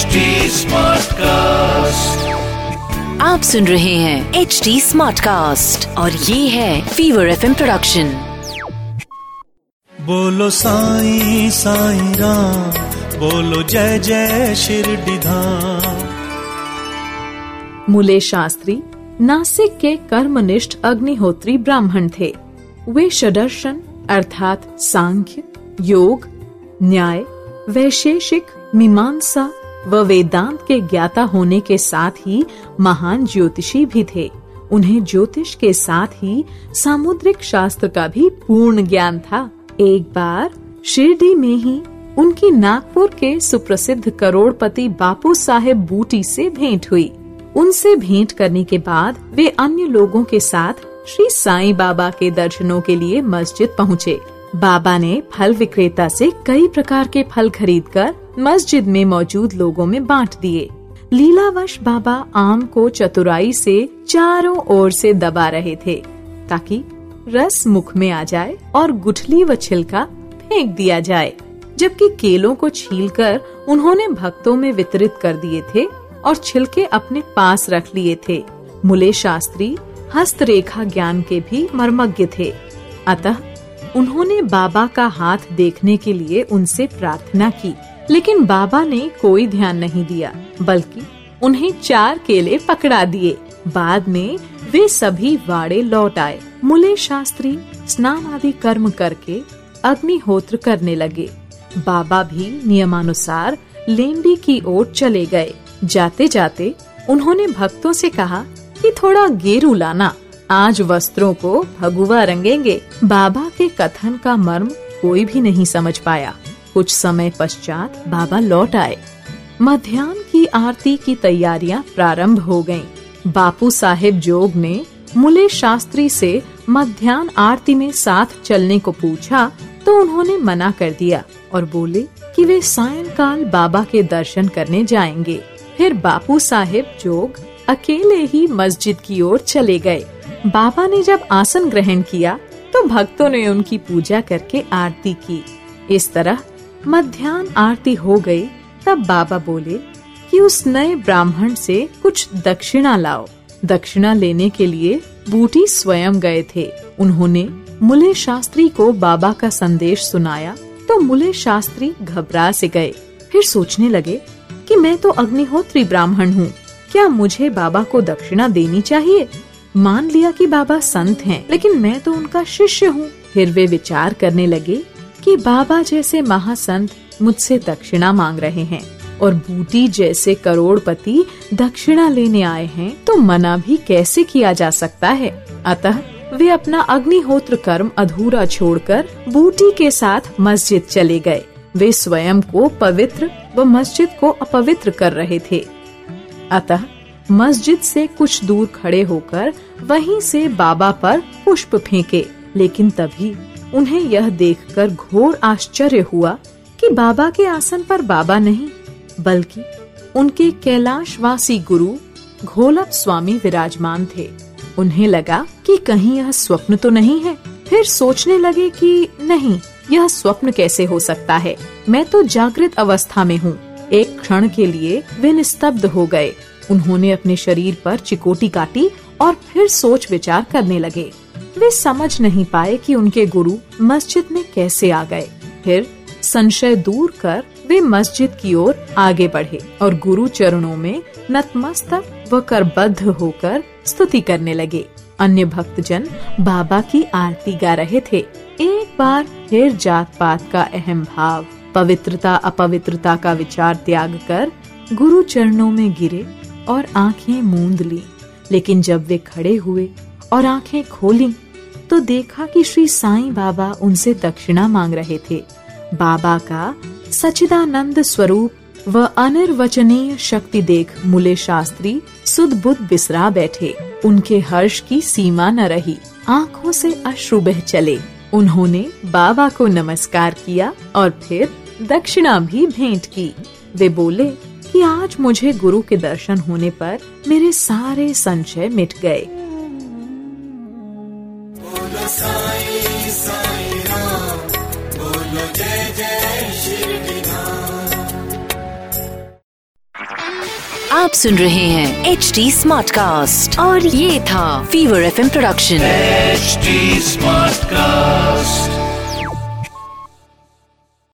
HD Smartcast. आप सुन रहे हैं एच डी स्मार्ट कास्ट और ये है फीवर एफ़ प्रोडक्शन बोलो साई साई राम बोलो जय जय शिरडीधाम मुले शास्त्री नासिक के कर्मनिष्ठ अग्निहोत्री ब्राह्मण थे। वे षडर्शन अर्थात सांख्य योग न्याय वैशेषिक मीमांसा व वेदांत के ज्ञाता होने के साथ ही महान ज्योतिषी भी थे। उन्हें ज्योतिष के साथ ही सामुद्रिक शास्त्र का भी पूर्ण ज्ञान था। एक बार शिरडी में ही उनकी नागपुर के सुप्रसिद्ध करोड़पति बापू साहेब बूटी से भेंट हुई। उनसे भेंट करने के बाद वे अन्य लोगों के साथ श्री साईं बाबा के दर्शनों के लिए मस्जिद पहुँचे। बाबा ने फल विक्रेता से कई प्रकार के फल खरीदकर मस्जिद में मौजूद लोगों में बांट दिए। लीलावश बाबा आम को चतुराई से चारों ओर से दबा रहे थे, ताकि रस मुख में आ जाए और गुठली व छिलका फेंक दिया जाए, जबकि केलों को छीलकर उन्होंने भक्तों में वितरित कर दिए थे और छिलके अपने पास रख लिए थे। मुले शास्त्री हस्तरेखा ज्ञान के भी मर्मज्ञ थे। अतः उन्होंने बाबा का हाथ देखने के लिए उनसे प्रार्थना की। लेकिन बाबा ने कोई ध्यान नहीं दिया, बल्कि उन्हें चार केले पकड़ा दिए। बाद में वे सभी वाड़े लौट आए। मुले शास्त्री स्नान आदि कर्म करके अग्निहोत्र करने लगे। बाबा भी नियमानुसार लेंडी की ओर चले गए। जाते जाते उन्होंने भक्तों से कहा कि थोड़ा गेरू लाना, आज वस्त्रों को भगुआ रंगेंगे। बाबा के कथन का मर्म कोई भी नहीं समझ पाया। कुछ समय पश्चात बाबा लौट आए। मध्यान्ह की आरती की तैयारियाँ प्रारंभ हो गयीं। बापू साहेब जोग ने मुले शास्त्री से मध्यान्ह आरती में साथ चलने को पूछा तो उन्होंने मना कर दिया और बोले कि वे सायंकाल बाबा के दर्शन करने जाएँगे। फिर बापू साहेब जोग अकेले ही मस्जिद की ओर चले गए। बाबा ने जब आसन ग्रहण किया तो भक्तों ने उनकी पूजा करके आरती की। इस तरह मध्यान्ह आरती हो गई तब बाबा बोले कि उस नए ब्राह्मण से कुछ दक्षिणा लाओ। दक्षिणा लेने के लिए बूटी स्वयं गए थे। उन्होंने मुले शास्त्री को बाबा का संदेश सुनाया तो मुले शास्त्री घबरा से गए। फिर सोचने लगे कि मैं तो अग्निहोत्री ब्राह्मण हूँ क्या मुझे बाबा को दक्षिणा देनी चाहिए? मान लिया कि बाबा संत हैं, लेकिन मैं तो उनका शिष्य हूँ। फिर वे विचार करने लगे कि बाबा जैसे महासंत मुझसे दक्षिणा मांग रहे हैं और बूटी जैसे करोड़पति दक्षिणा लेने आए हैं तो मना भी कैसे किया जा सकता है? अतः वे अपना अग्निहोत्र कर्म अधूरा छोड़कर बूटी के साथ मस्जिद चले गए। वे स्वयं को पवित्र व मस्जिद को अपवित्र कर रहे थे। अतः मस्जिद से कुछ दूर खड़े होकर वहीं से बाबा पर पुष्प फेंके, लेकिन तभी उन्हें यह देखकर घोर आश्चर्य हुआ कि बाबा के आसन पर बाबा नहीं, बल्कि उनके कैलाशवासी गुरु घोलप स्वामी विराजमान थे। उन्हें लगा कि कहीं यह स्वप्न तो नहीं है। फिर सोचने लगे कि नहीं, यह स्वप्न कैसे हो सकता है? मैं तो जागृत अवस्था में हूँ। एक क्षण के लिए वे निस्तब्ध हो गए। उन्होंने अपने शरीर पर चिकोटी काटी और फिर सोच विचार करने लगे। वे समझ नहीं पाए कि उनके गुरु मस्जिद में कैसे आ गए। फिर संशय दूर कर वे मस्जिद की ओर आगे बढ़े और गुरु चरणों में नतमस्तक व करबद्ध होकर स्तुति करने लगे। अन्य भक्तजन बाबा की आरती गा रहे थे। एक बार फिर जात पात का अहम भाव, पवित्रता, अपवित्रता का विचार त्याग कर गुरु चरणों में गिरे और आँखें मूंद ली। लेकिन जब वे खड़े हुए और आँखें खोली तो देखा कि श्री साईं बाबा उनसे दक्षिणा मांग रहे थे। बाबा का सचिदानंद स्वरूप व अनिर्वचनीय शक्ति देख मुले शास्त्री सुध बुद्ध बिसरा बैठे। उनके हर्ष की सीमा न रही, आँखों से अश्रु बह चले। उन्होंने बाबा को नमस्कार किया और फिर दक्षिणा भी भेंट की। वे बोले कि आज मुझे गुरु के दर्शन होने पर मेरे सारे संशय मिट गए। बोलो राम। बोलो जय जय आप सुन रहे हैं एच डी स्मार्ट कास्ट और ये था Fever FM production H smart cast